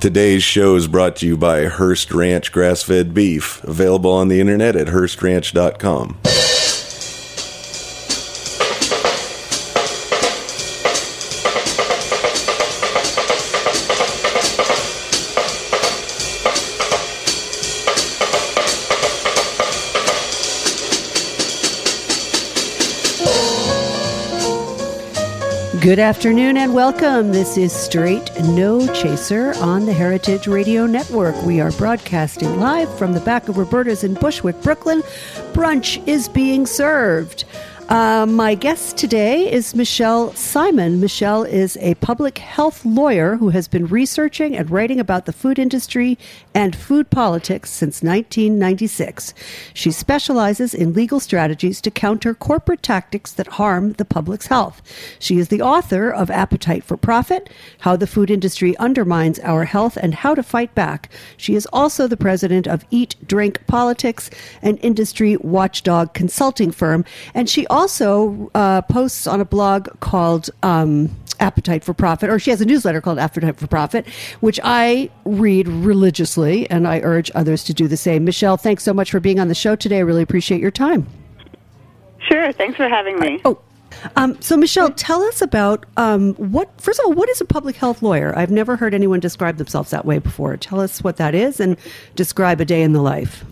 Today's show is brought to you by Hearst Ranch Grass Fed Beef, available on the internet at HearstRanch.com. Good afternoon and welcome. This is Straight No Chaser on the Heritage Radio Network. We are broadcasting live from the back of Roberta's in Bushwick, Brooklyn. Brunch is being served. Uh, my guest today is Michele Simon. Michele is a public health lawyer who has been researching and writing about the food industry and food politics since 1996. She specializes in legal strategies to counter corporate tactics that harm the public's health. She is the author of Appetite for Profit How the Food Industry Undermines Our Health and How to Fight Back. She is also the president of Eat, Drink, Politics, an industry watchdog consulting firm. And she also uh, posts on a blog called um, Appetite for Profit, or she has a newsletter called Appetite for Profit, which I read religiously, and I urge others to do the same. Michele, thanks so much for being on the show today. I really appreciate your time. Sure. Thanks for having me. Oh. Um, so, Michele, tell us about um, what, first of all, what is a public health lawyer? I've never heard anyone describe themselves that way before. Tell us what that is and describe a day in the life.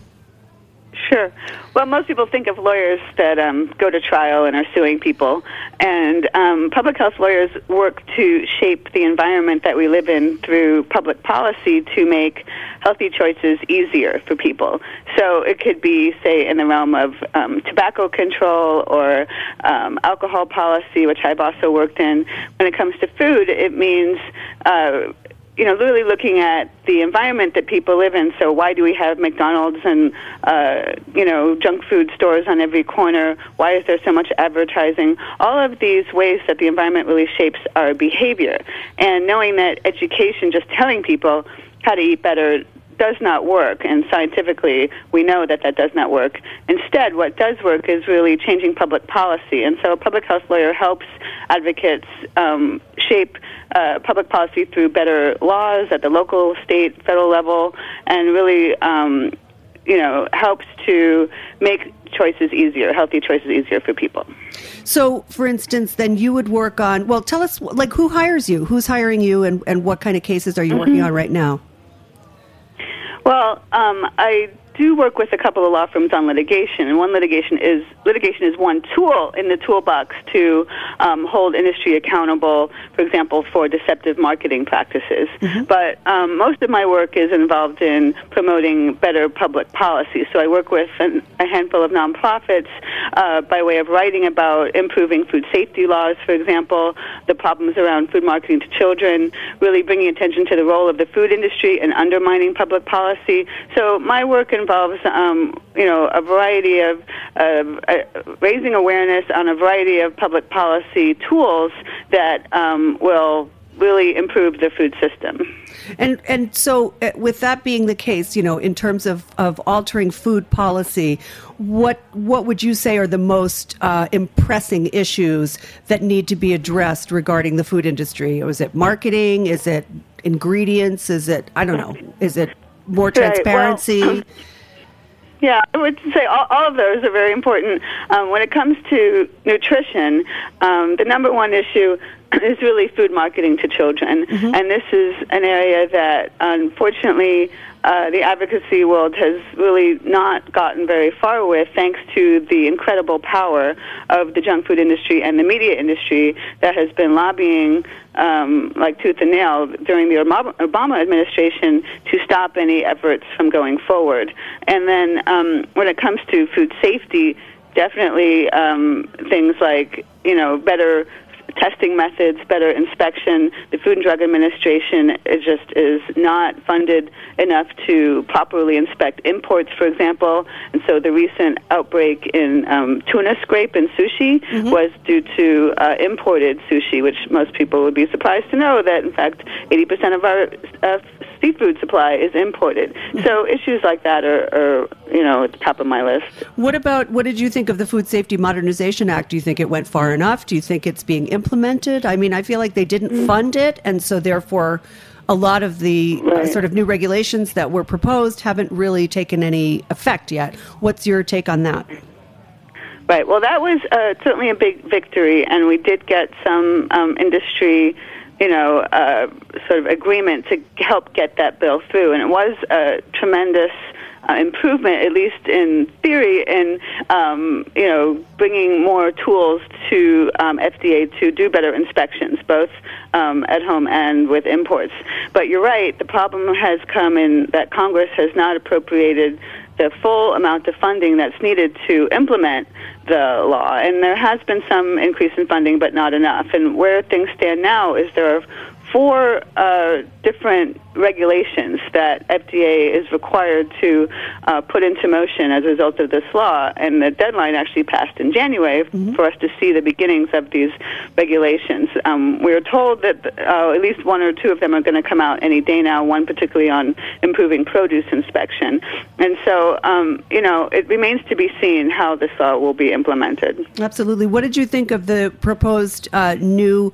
Sure. Well, most people think of lawyers that um, go to trial and are suing people, and um, public health lawyers work to shape the environment that we live in through public policy to make healthy choices easier for people. So it could be, say, in the realm of um, tobacco control or um, alcohol policy, which I've also worked in. When it comes to food, it means uh, you know, really looking at the environment that people live in. So why do we have McDonald's and uh, you know junk food stores on every corner? Why is there so much advertising? All of these ways that the environment really shapes our behavior, and knowing that education, just telling people how to eat better does not work, and scientifically we know that that does not work. Instead, what does work is really changing public policy, and so a public health lawyer helps advocates um, shape uh, public policy through better laws at the local, state, federal level, and really, um, you know, helps to make choices easier, healthy choices easier for people. So, for instance, then you would work on, well, tell us, like, who hires you? Who's hiring you, and, and what kind of cases are you mm-hmm. working on right now? Well, um, I do work with a couple of law firms on litigation, and one litigation is litigation is one tool in the toolbox to um, hold industry accountable, for example, for deceptive marketing practices. Mm-hmm. But um, most of my work is involved in promoting better public policy. So I work with an, a handful of nonprofits uh, by way of writing about improving food safety laws, for example, the problems around food marketing to children, really bringing attention to the role of the food industry and undermining public policy. So my work involves involves, um, you know, a variety of uh, uh, raising awareness on a variety of public policy tools that um, will really improve the food system. And and so, uh, with that being the case, you know, in terms of, of altering food policy, what what would you say are the most uh, impressing issues that need to be addressed regarding the food industry? Is it marketing? Is it ingredients? Is it I don't know? Is it more transparency? Right, well, yeah, I would say all, all of those are very important. Um, when it comes to nutrition, um, the number one issue is really food marketing to children. Mm-hmm. And this is an area that, unfortunately, uh, the advocacy world has really not gotten very far with, thanks to the incredible power of the junk food industry and the media industry that has been lobbying um, like tooth and nail during the Obama administration to stop any efforts from going forward. And then um, when it comes to food safety, definitely um, things like you know better testing methods, better inspection. The Food and Drug Administration is just is not funded enough to properly inspect imports, for example. And so the recent outbreak in um, tuna scrape and sushi mm-hmm. was due to uh, imported sushi, which most people would be surprised to know that, in fact, 80% of our uh, seafood supply is imported. So issues like that are, are, you know, at the top of my list. What about what did you think of the Food Safety Modernization Act? Do you think it went far enough? Do you think it's being implemented? I mean, I feel like they didn't mm-hmm. fund it, and so therefore. A lot of the uh, right. uh, sort of new regulations that were proposed haven't really taken any effect yet. What's your take on that? Right. Well, that was uh, certainly a big victory, and we did get some um, industry you know, uh, sort of agreement to help get that bill through. And it was a tremendous uh, improvement, at least in theory, in um, you know bringing more tools to um, FDA to do better inspections, both um, at home and with imports. But you're right; the problem has come in that Congress has not appropriated the full amount of funding that's needed to implement the law. And there has been some increase in funding, but not enough. And where things stand now is there are four uh, different regulations that FDA is required to uh, put into motion as a result of this law. And the deadline actually passed in January mm-hmm. for us to see the beginnings of these regulations. Um, we are told that uh, at least one or two of them are going to come out any day now, one particularly on improving produce inspection. And so, um, you know, it remains to be seen how this law will be implemented. Absolutely. What did you think of the proposed uh, new?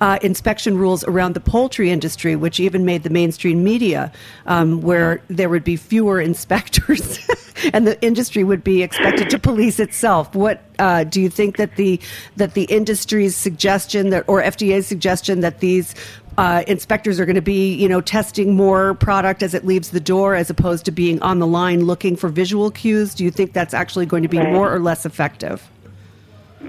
Uh, inspection rules around the poultry industry, which even made the mainstream media, um, where there would be fewer inspectors and the industry would be expected to police itself. What uh, do you think that the that the industry's suggestion that or FDA's suggestion that these uh, inspectors are going to be, you know, testing more product as it leaves the door, as opposed to being on the line looking for visual cues. Do you think that's actually going to be right. more or less effective?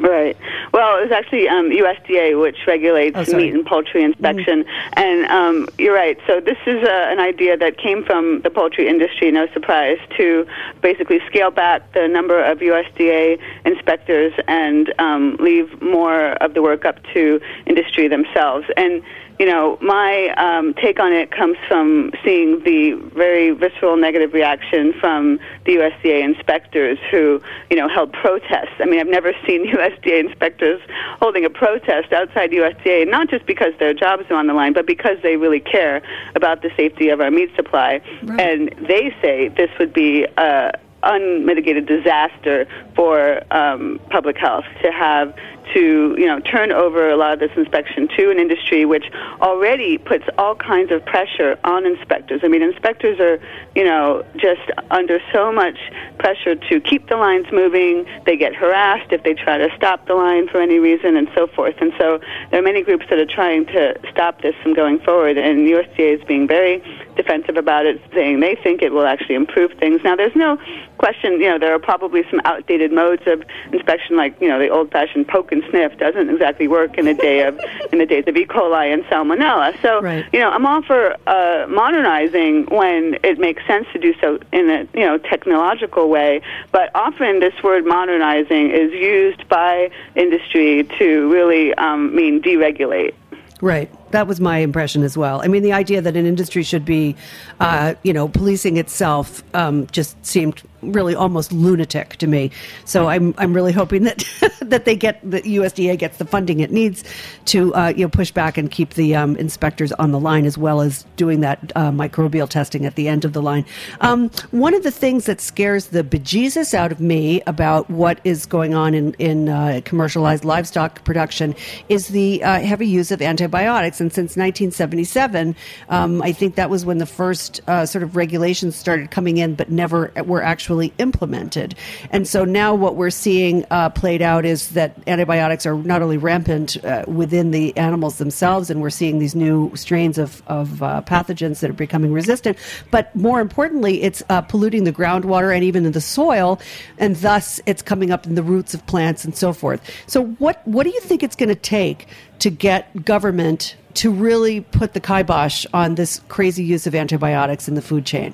Right. Well, it was actually um, USDA which regulates oh, meat and poultry inspection, mm-hmm. and um, you're right. So this is a, an idea that came from the poultry industry. No surprise to basically scale back the number of USDA inspectors and um, leave more of the work up to industry themselves. And you know, my um, take on it comes from seeing the very visceral negative reaction from the USDA inspectors who, you know, held protests. I mean, I've never seen USDA inspectors holding a protest outside USDA, not just because their jobs are on the line, but because they really care about the safety of our meat supply. Right. And they say this would be a unmitigated disaster for um, public health to have to you know turn over a lot of this inspection to an industry which already puts all kinds of pressure on inspectors. I mean, inspectors are you know just under so much pressure to keep the lines moving. They get harassed if they try to stop the line for any reason, and so forth. And so there are many groups that are trying to stop this from going forward, and USDA is being very defensive about it, saying they think it will actually improve things. Now, there's no question, you know, there are probably some outdated modes of inspection, like you know, the old-fashioned poke and sniff doesn't exactly work in the day of in the days of E. coli and salmonella. So right. you know, I'm all for uh, modernizing when it makes sense to do so in a you know technological way. But often this word modernizing is used by industry to really um, mean deregulate. Right. That was my impression as well. I mean, the idea that an industry should be, uh, you know, policing itself um, just seemed really almost lunatic to me. So I'm I'm really hoping that that they get the USDA gets the funding it needs to uh, you know push back and keep the um, inspectors on the line as well as doing that uh, microbial testing at the end of the line. Um, one of the things that scares the bejesus out of me about what is going on in in uh, commercialized livestock production is the uh, heavy use of antibiotics. And since 1977, um, I think that was when the first uh, sort of regulations started coming in, but never were actually implemented. And so now what we're seeing uh, played out is that antibiotics are not only rampant uh, within the animals themselves, and we're seeing these new strains of, of uh, pathogens that are becoming resistant, but more importantly, it's uh, polluting the groundwater and even in the soil, and thus it's coming up in the roots of plants and so forth. So, what, what do you think it's going to take to get government to really put the kibosh on this crazy use of antibiotics in the food chain?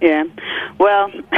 Yeah. Well,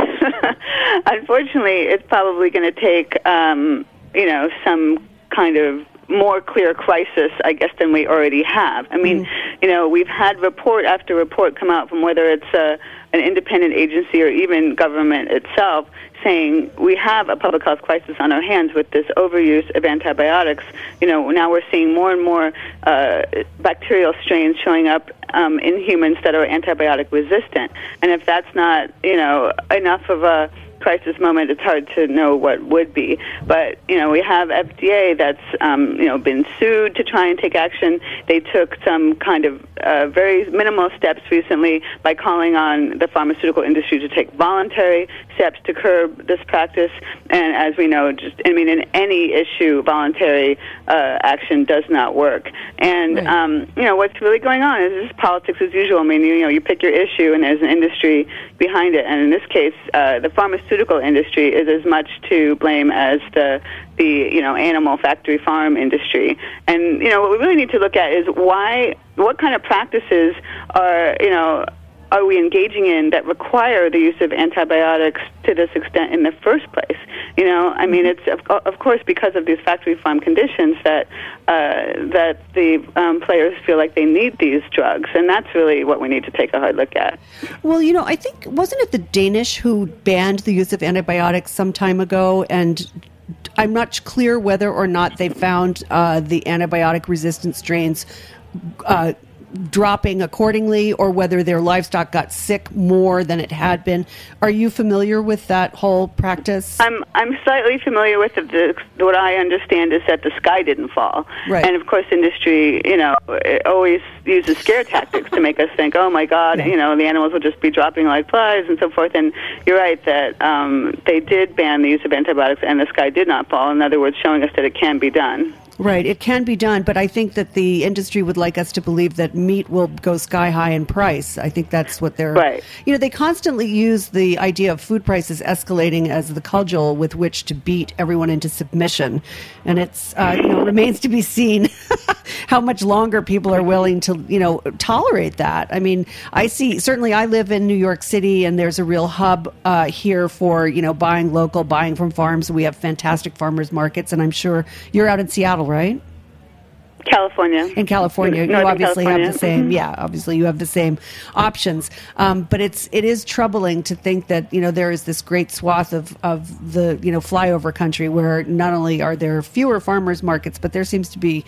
unfortunately, it's probably going to take, um, you know, some kind of more clear crisis, I guess, than we already have. I mean, mm-hmm. you know, we've had report after report come out from whether it's a, an independent agency or even government itself saying we have a public health crisis on our hands with this overuse of antibiotics. You know, now we're seeing more and more uh, bacterial strains showing up um, in humans that are antibiotic resistant. And if that's not, you know, enough of a crisis moment, it's hard to know what would be. But you know, we have FDA that's um, you know been sued to try and take action. They took some kind of uh, very minimal steps recently by calling on the pharmaceutical industry to take voluntary steps to curb this practice. And as we know, just I mean, in any issue, voluntary uh, action does not work. And right. um, you know, what's really going on is just politics as usual. I mean, you know, you pick your issue, and there's an industry behind it. And in this case, uh, the pharmaceutical industry is as much to blame as the the you know animal factory farm industry. And you know, what we really need to look at is why, what kind of practices are you know are we engaging in that require the use of antibiotics to this extent in the first place? You know, I mean, it's of, of course because of these factory farm conditions that uh, that the um, players feel like they need these drugs, and that's really what we need to take a hard look at. Well, you know, I think wasn't it the Danish who banned the use of antibiotics some time ago, and I'm not clear whether or not they found uh, the antibiotic resistant strains. Uh, dropping accordingly or whether their livestock got sick more than it had been. Are you familiar with that whole practice? I'm I'm slightly familiar with it. The, what I understand is that the sky didn't fall, right. and of course, industry you know always uses scare tactics to make us think, oh my God, yeah. you know the animals will just be dropping like flies and so forth. And you're right that um, they did ban the use of antibiotics, and the sky did not fall. In other words, showing us that it can be done. Right. It can be done, but I think that the industry would like us to believe that meat will go sky high in price. I think that's what they're. Right. You know, they constantly use the idea of food prices escalating as the cudgel with which to beat everyone into submission, and it's uh, you know remains to be seen how much longer people are willing to you know tolerate that. I mean, I see certainly I live in New York City, and there's a real hub uh, here for you know buying local, buying from farms. We have fantastic farmers markets, and I'm sure you're out in Seattle right? California. In California, Northern you obviously California. have the same. Mm-hmm. Yeah, obviously you have the same options. Um, but it's it is troubling to think that you know there is this great swath of of the you know flyover country where not only are there fewer farmers markets, but there seems to be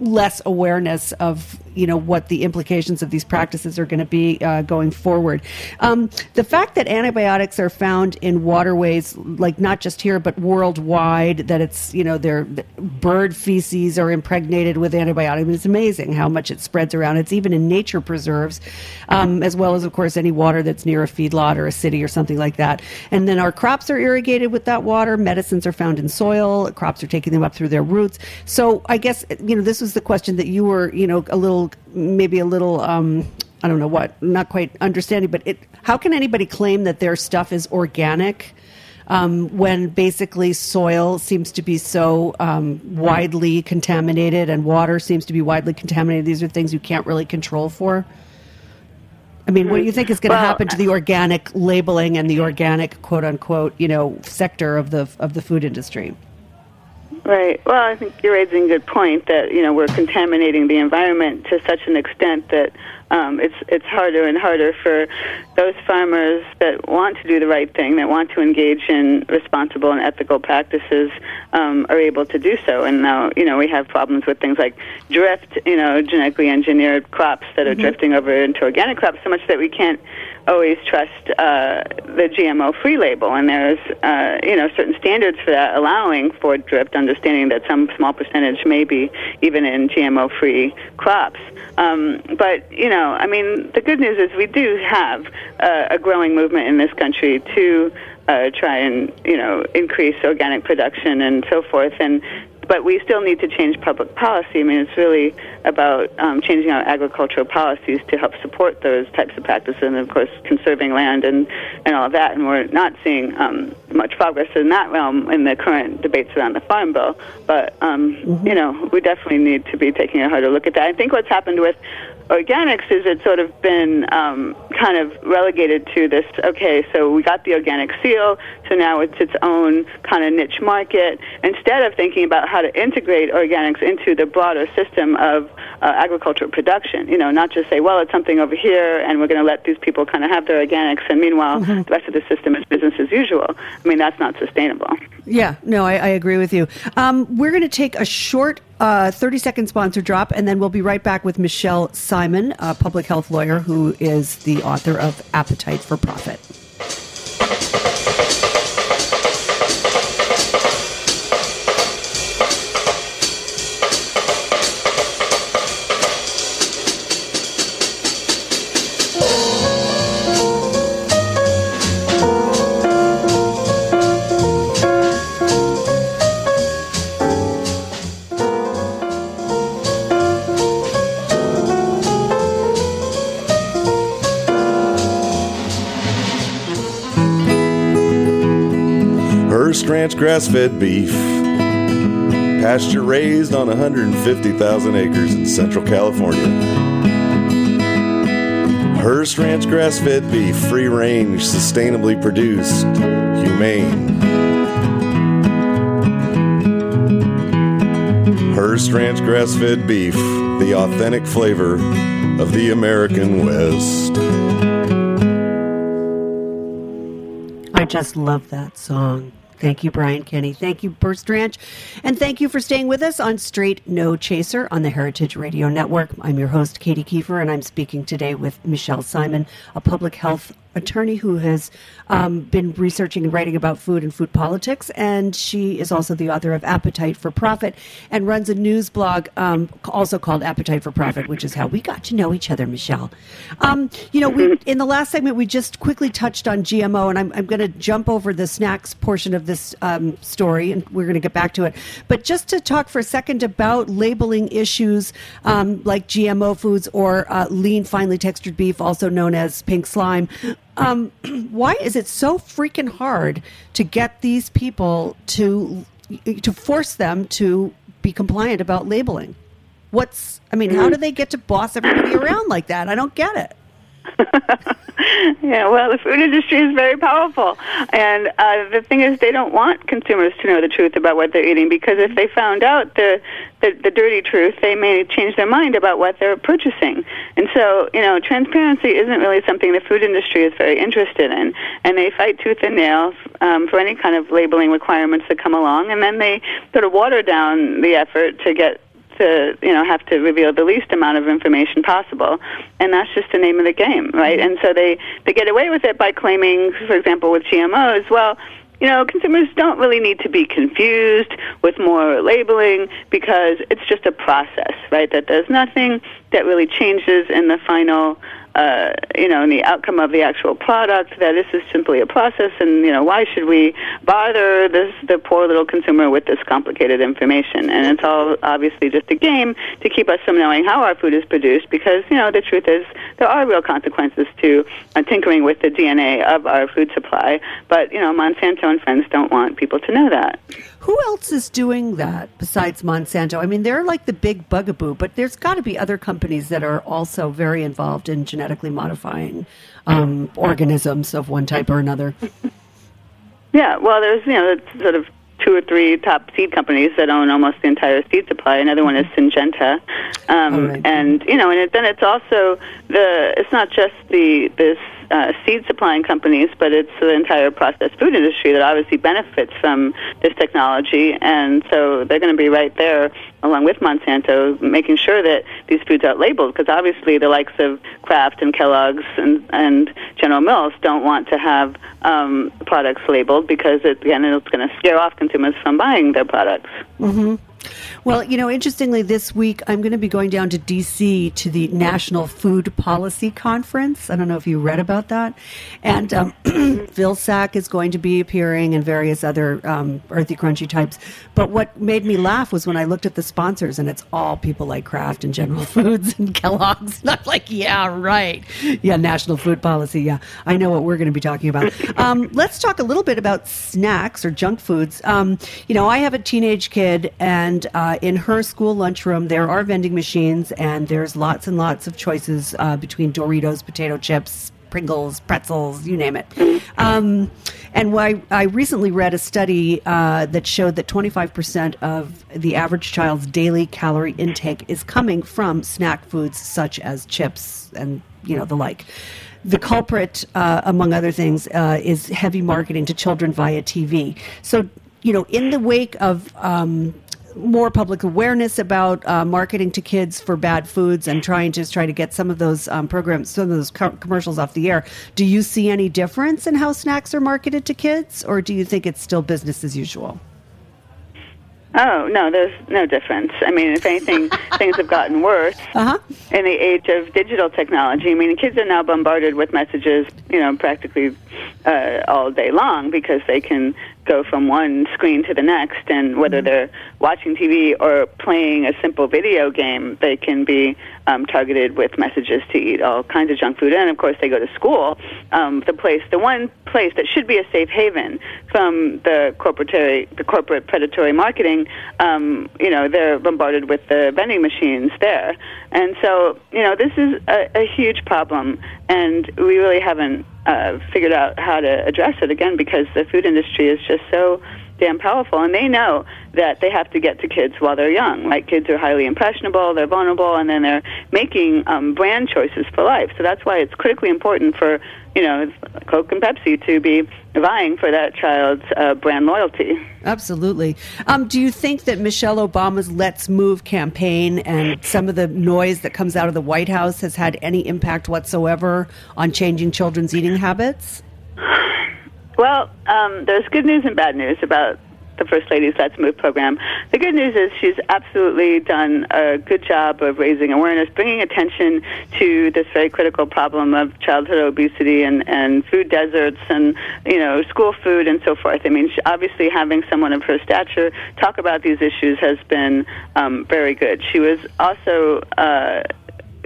less awareness of you know what the implications of these practices are going to be uh, going forward. Um, the fact that antibiotics are found in waterways, like not just here but worldwide, that it's you know their bird feces are impregnated with antibiotics. It's amazing how much it spreads around. It's even in nature preserves, um, as well as of course any water that's near a feedlot or a city or something like that. And then our crops are irrigated with that water. Medicines are found in soil. Crops are taking them up through their roots. So I guess you know this was the question that you were you know a little maybe a little um, I don't know what, not quite understanding, but it, how can anybody claim that their stuff is organic um, when basically soil seems to be so um, widely contaminated and water seems to be widely contaminated? These are things you can't really control for. I mean, what do you think is going to well, happen to the organic labeling and the organic quote unquote, you know, sector of the of the food industry? Right. Well, I think you're raising a good point that you know we're contaminating the environment to such an extent that um, it's it's harder and harder for those farmers that want to do the right thing, that want to engage in responsible and ethical practices, um, are able to do so. And now, you know, we have problems with things like drift, you know, genetically engineered crops that are mm-hmm. drifting over into organic crops, so much that we can't always trust uh, the GMO-free label, and there's uh, you know certain standards for that, allowing for drift, understanding that some small percentage may be even in GMO-free crops. Um, but you know, I mean, the good news is we do have uh, a growing movement in this country to uh, try and you know increase organic production and so forth. And but we still need to change public policy. I mean, it's really about um, changing our agricultural policies to help support those types of practices, and of course, conserving land and and all of that. And we're not seeing um, much progress in that realm in the current debates around the Farm Bill. But um, mm-hmm. you know, we definitely need to be taking a harder look at that. I think what's happened with organics is it's sort of been um, kind of relegated to this. Okay, so we got the organic seal, so now it's its own kind of niche market. Instead of thinking about how to integrate organics into the broader system of uh, agricultural production, you know, not just say, well, it's something over here, and we're going to let these people kind of have their organics, and meanwhile, mm-hmm. the rest of the system is business as usual. I mean, that's not sustainable. Yeah, no, I, I agree with you. Um, we're going to take a short uh, 30 second sponsor drop, and then we'll be right back with Michele Simon, a public health lawyer who is the author of Appetite for Profit. Grass fed beef. Pasture raised on 150,000 acres in Central California. Hearst Ranch grass fed beef, free range, sustainably produced, humane. Hearst Ranch grass fed beef, the authentic flavor of the American West. I just love that song. Thank you, Brian Kenny. Thank you, Hearst Ranch. And thank you for staying with us on Straight No Chaser on the Heritage Radio Network. I'm your host, Katy Keiffer, and I'm speaking today with Michele Simon, a public health attorney who has um, been researching and writing about food and food politics, and she is also the author of Appetite for Profit and runs a news blog um, also called Appetite for Profit, which is how we got to know each other, Michele. Um, you know, we, in the last segment, we just quickly touched on GMO, and I'm, I'm going to jump over the snacks portion of this um, story, and we're going to get back to it. But just to talk for a second about labeling issues um, like GMO foods or uh, lean, finely textured beef, also known as pink slime. Um, why is it so freaking hard to get these people to to force them to be compliant about labeling? What's I mean, how do they get to boss everybody around like that? I don't get it. yeah, well, the food industry is very powerful, and uh, the thing is, they don't want consumers to know the truth about what they're eating because if they found out the, the the dirty truth, they may change their mind about what they're purchasing. And so, you know, transparency isn't really something the food industry is very interested in, and they fight tooth and nail um, for any kind of labeling requirements that come along, and then they sort of water down the effort to get to you know have to reveal the least amount of information possible, and that's just the name of the game, right? Mm-hmm. And so they they get away with it by claiming, for example, with GMOs, well. You know, consumers don't really need to be confused with more labeling because it's just a process, right? That there's nothing that really changes in the final uh, you know, in the outcome of the actual product, that this is simply a process, and you know, why should we bother this the poor little consumer with this complicated information? And it's all obviously just a game to keep us from knowing how our food is produced, because you know, the truth is there are real consequences to uh, tinkering with the DNA of our food supply. But you know, Monsanto and friends don't want people to know that. Who else is doing that besides Monsanto? I mean, they're like the big bugaboo, but there's got to be other companies that are also very involved in genetically modifying um, organisms of one type or another. Yeah, well, there's you know sort of two or three top seed companies that own almost the entire seed supply. Another one is Syngenta, um, right. and you know, and it, then it's also the. It's not just the this uh, seed supplying companies, but it's the entire processed food industry that obviously benefits from this technology, and so they're going to be right there along with Monsanto, making sure that these foods are labeled, because obviously the likes of Kraft and Kellogg's and, and General Mills don't want to have um, products labeled because it, again it's going to scare off consumers from buying their products. Well, you know, interestingly, this week I'm going to be going down to D.C. to the National Food Policy Conference. I don't know if you read about that. And um, Vilsack is going to be appearing and various other um, earthy, crunchy types. But what made me laugh was when I looked at the sponsors, and it's all people like Kraft and General Foods and Kellogg's. And I'm like, yeah, right. Yeah, National Food Policy. Yeah, I know what we're going to be talking about. Um, let's talk a little bit about snacks or junk foods. Um, you know, I have a teenage kid, and uh, in her school lunchroom, there are vending machines, and there's lots and lots of choices uh, between Doritos, potato chips, Pringles, pretzels, you name it. Um, and why I recently read a study uh, that showed that 25% of the average child's daily calorie intake is coming from snack foods such as chips and you know the like. The culprit, uh, among other things, uh, is heavy marketing to children via TV. So, you know, in the wake of um, more public awareness about uh, marketing to kids for bad foods and trying to try to get some of those um, programs, some of those co- commercials off the air. Do you see any difference in how snacks are marketed to kids, or do you think it's still business as usual? Oh no, there's no difference. I mean, if anything, things have gotten worse Uh huh. in the age of digital technology. I mean, kids are now bombarded with messages, you know, practically uh, all day long because they can go from one screen to the next, and whether they're watching TV or playing a simple video game, they can be um, targeted with messages to eat all kinds of junk food. And of course, they go to school, um, the place, the one place that should be a safe haven from the corporate the corporate predatory marketing. Um, you know, they're bombarded with the vending machines there, and so you know this is a, a huge problem, and we really haven't uh, figured out how to address it again because the food industry is just so damn powerful and they know that they have to get to kids while they're young like kids are highly impressionable they're vulnerable and then they're making um, brand choices for life so that's why it's critically important for you know coke and pepsi to be vying for that child's uh, brand loyalty Absolutely. Um, do you think that Michelle Obama's Let's Move campaign and some of the noise that comes out of the White House has had any impact whatsoever on changing children's eating habits? Well, um, there's good news and bad news about the First Lady's Let's Move program. The good news is she's absolutely done a good job of raising awareness, bringing attention to this very critical problem of childhood obesity and, and food deserts and, you know, school food and so forth. I mean, she, obviously having someone of her stature talk about these issues has been um, very good. She was also... Uh,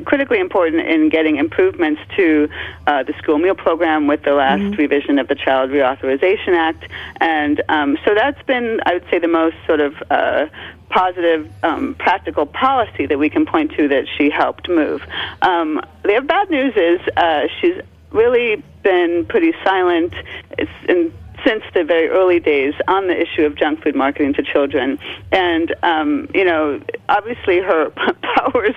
critically important in getting improvements to uh, the school meal program with the last revision of the Child Reauthorization Act. And um, so that's been, I would say, the most sort of uh, positive, um, practical policy that we can point to that she helped move. Um, the bad news is uh, she's really been pretty silent. It's in since the very early days on the issue of junk food marketing to children. And, um, you know, obviously her powers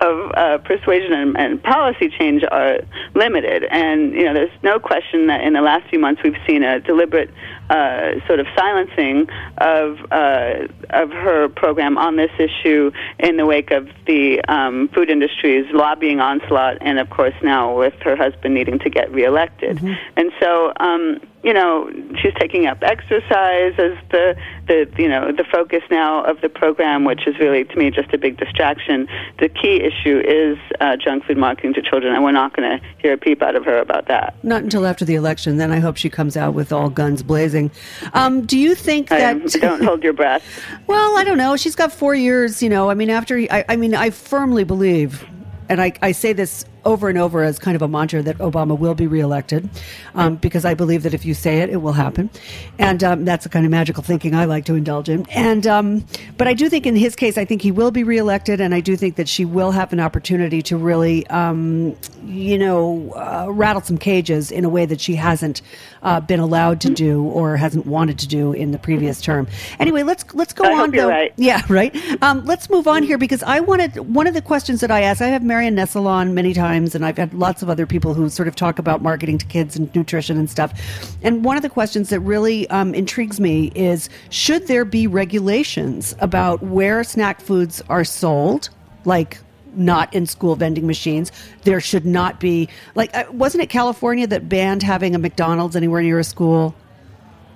of uh, persuasion and, and policy change are limited. And, you know, there's no question that in the last few months we've seen a deliberate uh, sort of silencing of uh, of her program on this issue in the wake of the um, food industry's lobbying onslaught, and of course now with her husband needing to get reelected. And so, um, you know, she's taking up exercise as the the you know the focus now of the program, which is really to me just a big distraction. The key issue is uh, junk food marketing to children, and we're not going to hear a peep out of her about that. Not until after the election. Then I hope she comes out with all guns blazing. Um, do you think that? Um, don't hold your breath. Well, I don't know. She's got four years. You know, I mean, after I, I mean, I firmly believe, and I, I say this over and over as kind of a mantra that Obama will be reelected, um, because I believe that if you say it, it will happen, and um, that's the kind of magical thinking I like to indulge in. And um, but I do think in his case, I think he will be reelected, and I do think that she will have an opportunity to really, um, you know, uh, rattle some cages in a way that she hasn't uh, been allowed to do or hasn't wanted to do in the previous term. Anyway, let's let's go I on. hope you're though. right. Yeah, right. Um, let's move on here because I wanted one of the questions that I asked. I have Marion Nestle on many times, and I've had lots of other people who sort of talk about marketing to kids and nutrition and stuff. And one of the questions that really um, intrigues me is: Should there be regulations about where snack foods are sold, like? Not in school vending machines. There should not be like uh, wasn't it California that banned having a McDonald's anywhere near a school?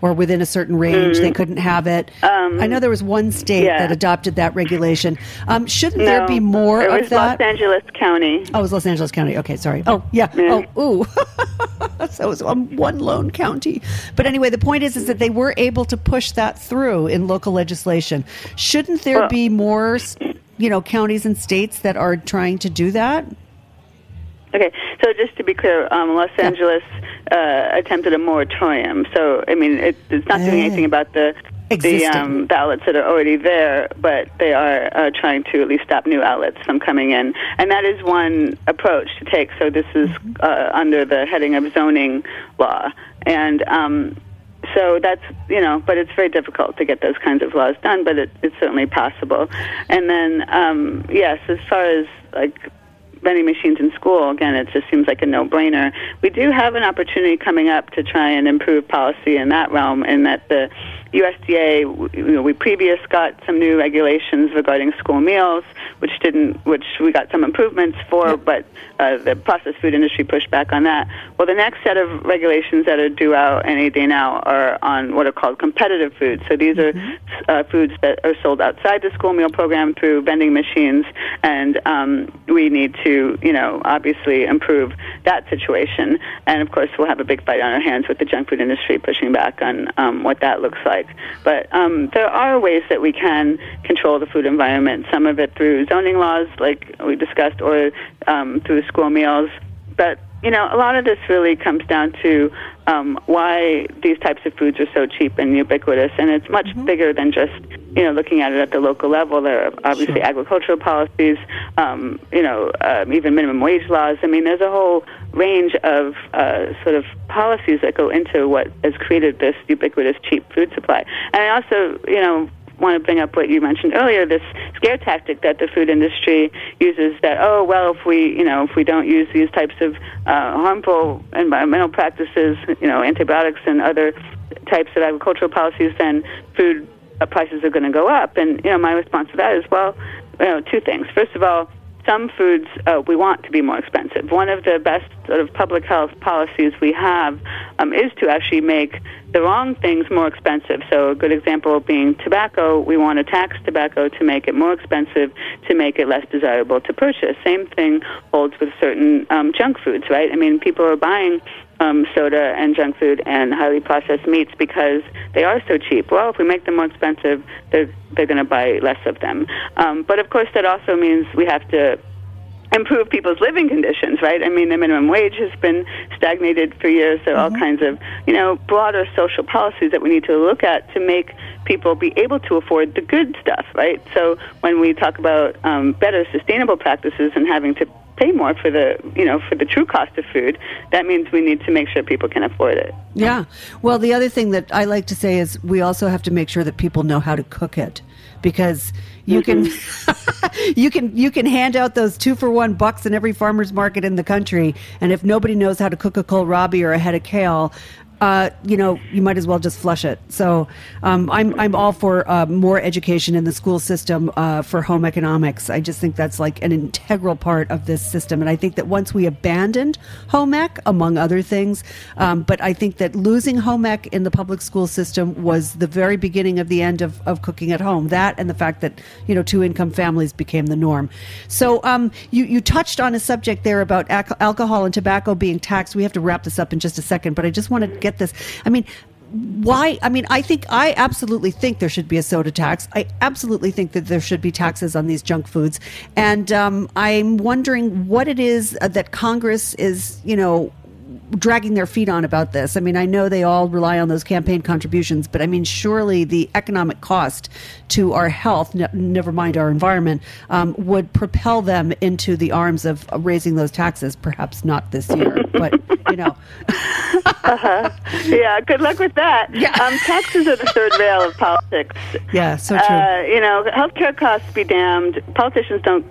Or within a certain range they couldn't have it. I know there was one state Mm. yeah. that adopted that regulation. Um, shouldn't there be more it of was that? Los Angeles County. Oh, it was Los Angeles County. Okay, sorry. Oh, yeah. Yeah. Oh, ooh. so it was um, one lone county. But anyway, the point is, is that they were able to push that through in local legislation. Shouldn't there Well- be more, you know, counties and states that are trying to do that? Okay, so just to be clear, um, Los Angeles uh, attempted a moratorium. So I mean, it, it's not doing anything about the the, Existing. um, the outlets that are already there, but they are uh, trying to at least stop new outlets from coming in, and that is one approach to take. So this is uh, under the heading of zoning law, and. Um, so that's you know, but it's very difficult to get those kinds of laws done. But it, it's certainly possible. And then um, yes, as far as like vending machines in school, again, it just seems like a no-brainer. We do have an opportunity coming up to try and improve policy in that realm, in that the USDA, you know, we previous got some new regulations regarding school meals, which didn't, which we got some improvements for, but uh, the processed food industry pushed back on that. Well, the next set of regulations that are due out any day now are on what are called competitive foods. So these are uh, foods that are sold outside the school meal program through vending machines, and um, we need to, you know, obviously improve that situation. And of course, we'll have a big fight on our hands with the junk food industry pushing back on um, what that looks like. But um, there are ways that we can control the food environment. Some of it through zoning laws, like we discussed, or um, through school meals. But you know, a lot of this really comes down to um, why these types of foods are so cheap and ubiquitous, and it's much bigger than just you know looking at it at the local level. There are obviously agricultural policies, um, you know, um, even minimum wage laws. I mean, there's a whole range of uh, sort of policies that go into what has created this ubiquitous cheap food supply. And I also, you know, want to bring up what you mentioned earlier this scare tactic that the food industry uses that oh well if we you know if we don't use these types of uh, harmful environmental practices you know antibiotics and other types of agricultural policies then food uh, prices are going to go up. And you know my response to that is well you know two things. First of all some foods uh, we want to be more expensive. One of the best sort of public health policies we have um, is to actually make the wrong things more expensive. So a good example being tobacco. We want to tax tobacco to make it more expensive, to make it less desirable to purchase. Same thing holds with certain um, junk foods, right? I mean, people are buying um, soda and junk food and highly processed meats because they are so cheap. Well, if we make them more expensive, they're they're going to buy less of them. Um, but of course, that also means we have to improve people's living conditions, right? I mean, the minimum wage has been stagnated for years. There are all kinds of, you know, broader social policies that we need to look at to make people be able to afford the good stuff, right? So when we talk about um, better sustainable practices and having to pay more for the, you know, for the true cost of food, that means we need to make sure people can afford it. Yeah. Well, the other thing that I like to say is we also have to make sure that people know how to cook it because you can mm-hmm. you can you can hand out those two for one bucks in every farmer's market in the country and if nobody knows how to cook a kohlrabi or a head of kale uh, you know, you might as well just flush it. So um, I'm I'm all for uh, more education in the school system uh, for home economics. I just think that's like an integral part of this system, and I think that once we abandoned home ec, among other things, um, but I think that losing home ec in the public school system was the very beginning of the end of, of cooking at home. That and the fact that you know two income families became the norm. So um, you you touched on a subject there about alcohol and tobacco being taxed. We have to wrap this up in just a second, but I just want to get this. I mean, why? I mean, I think I absolutely think there should be a soda tax. I absolutely think that there should be taxes on these junk foods, and um, I'm wondering what it is that Congress is, you know, dragging their feet on about this. I mean, I know they all rely on those campaign contributions, but I mean, surely the economic cost to our health, ne- never mind our environment, um, would propel them into the arms of raising those taxes. Perhaps not this year, but you know. uh-huh. Yeah, good luck with that. Yeah. Um, taxes are the third rail of politics. Yeah, so true. Uh, you know, healthcare costs be damned. Politicians don't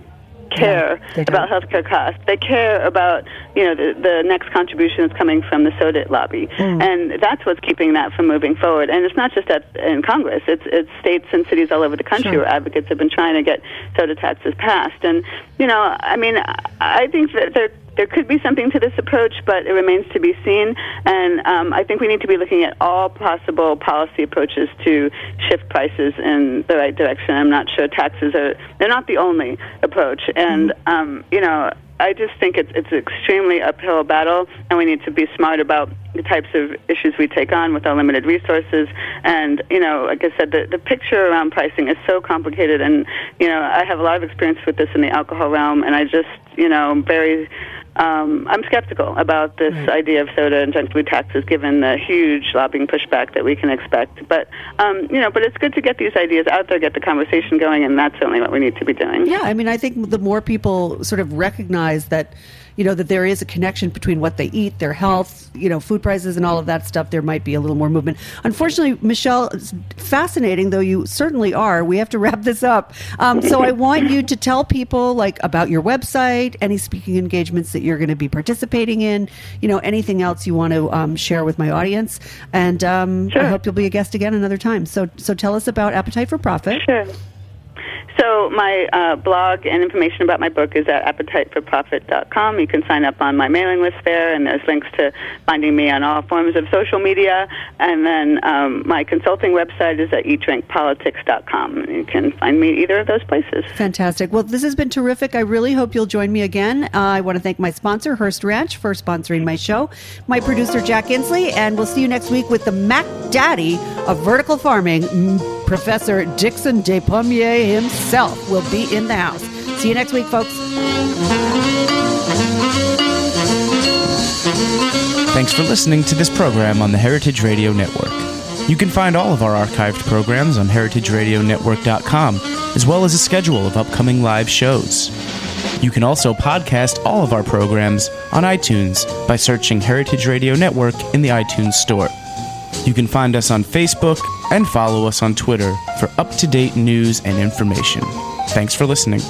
care yeah, about healthcare costs. They care about you know the, the next contribution is coming from the soda lobby, mm. and that's what's keeping that from moving forward. And it's not just at in Congress; it's it's states and cities all over the country sure. where advocates have been trying to get soda taxes passed. And you know, I mean, I think that there there could be something to this approach, but it remains to be seen. And um, I think we need to be looking at all possible policy approaches to shift prices in the right direction. I'm not sure taxes are they're not the only approach. And mm-hmm. um, you know, I just think it's it's an extremely uphill battle, and we need to be smart about the types of issues we take on with our limited resources. And you know, like I said, the the picture around pricing is so complicated, and you know, I have a lot of experience with this in the alcohol realm, and I just you know, very um, I'm skeptical about this right. idea of soda and junk food taxes, given the huge lobbying pushback that we can expect. But um, you know, but it's good to get these ideas out there, get the conversation going, and that's certainly what we need to be doing. Yeah, I mean, I think the more people sort of recognize that you know that there is a connection between what they eat, their health, you know, food prices, and all of that stuff. There might be a little more movement. Unfortunately, Michele, fascinating though you certainly are. We have to wrap this up. Um, so I want you to tell people like about your website, any speaking engagements that you're going to be participating in, you know, anything else you want to um, share with my audience, and um, sure. I hope you'll be a guest again another time. So so tell us about Appetite for Profit. Sure. So my uh, blog and information about my book is at appetiteforprofit.com. You can sign up on my mailing list there, and there's links to finding me on all forms of social media. And then um, my consulting website is at eatdrinkpolitics.com. You can find me either of those places. Fantastic. Well, this has been terrific. I really hope you'll join me again. Uh, I want to thank my sponsor, Hearst Ranch, for sponsoring my show, my producer, Jack Insley, and we'll see you next week with the Mac Daddy of vertical farming, Professor Dixon Despommier himself will be in the house. See you next week, folks. Thanks for listening to this program on the Heritage Radio Network. You can find all of our archived programs on heritageradionetwork.com, as well as a schedule of upcoming live shows. You can also podcast all of our programs on iTunes by searching Heritage Radio Network in the iTunes Store. You can find us on Facebook and follow us on Twitter for up to date news and information. Thanks for listening.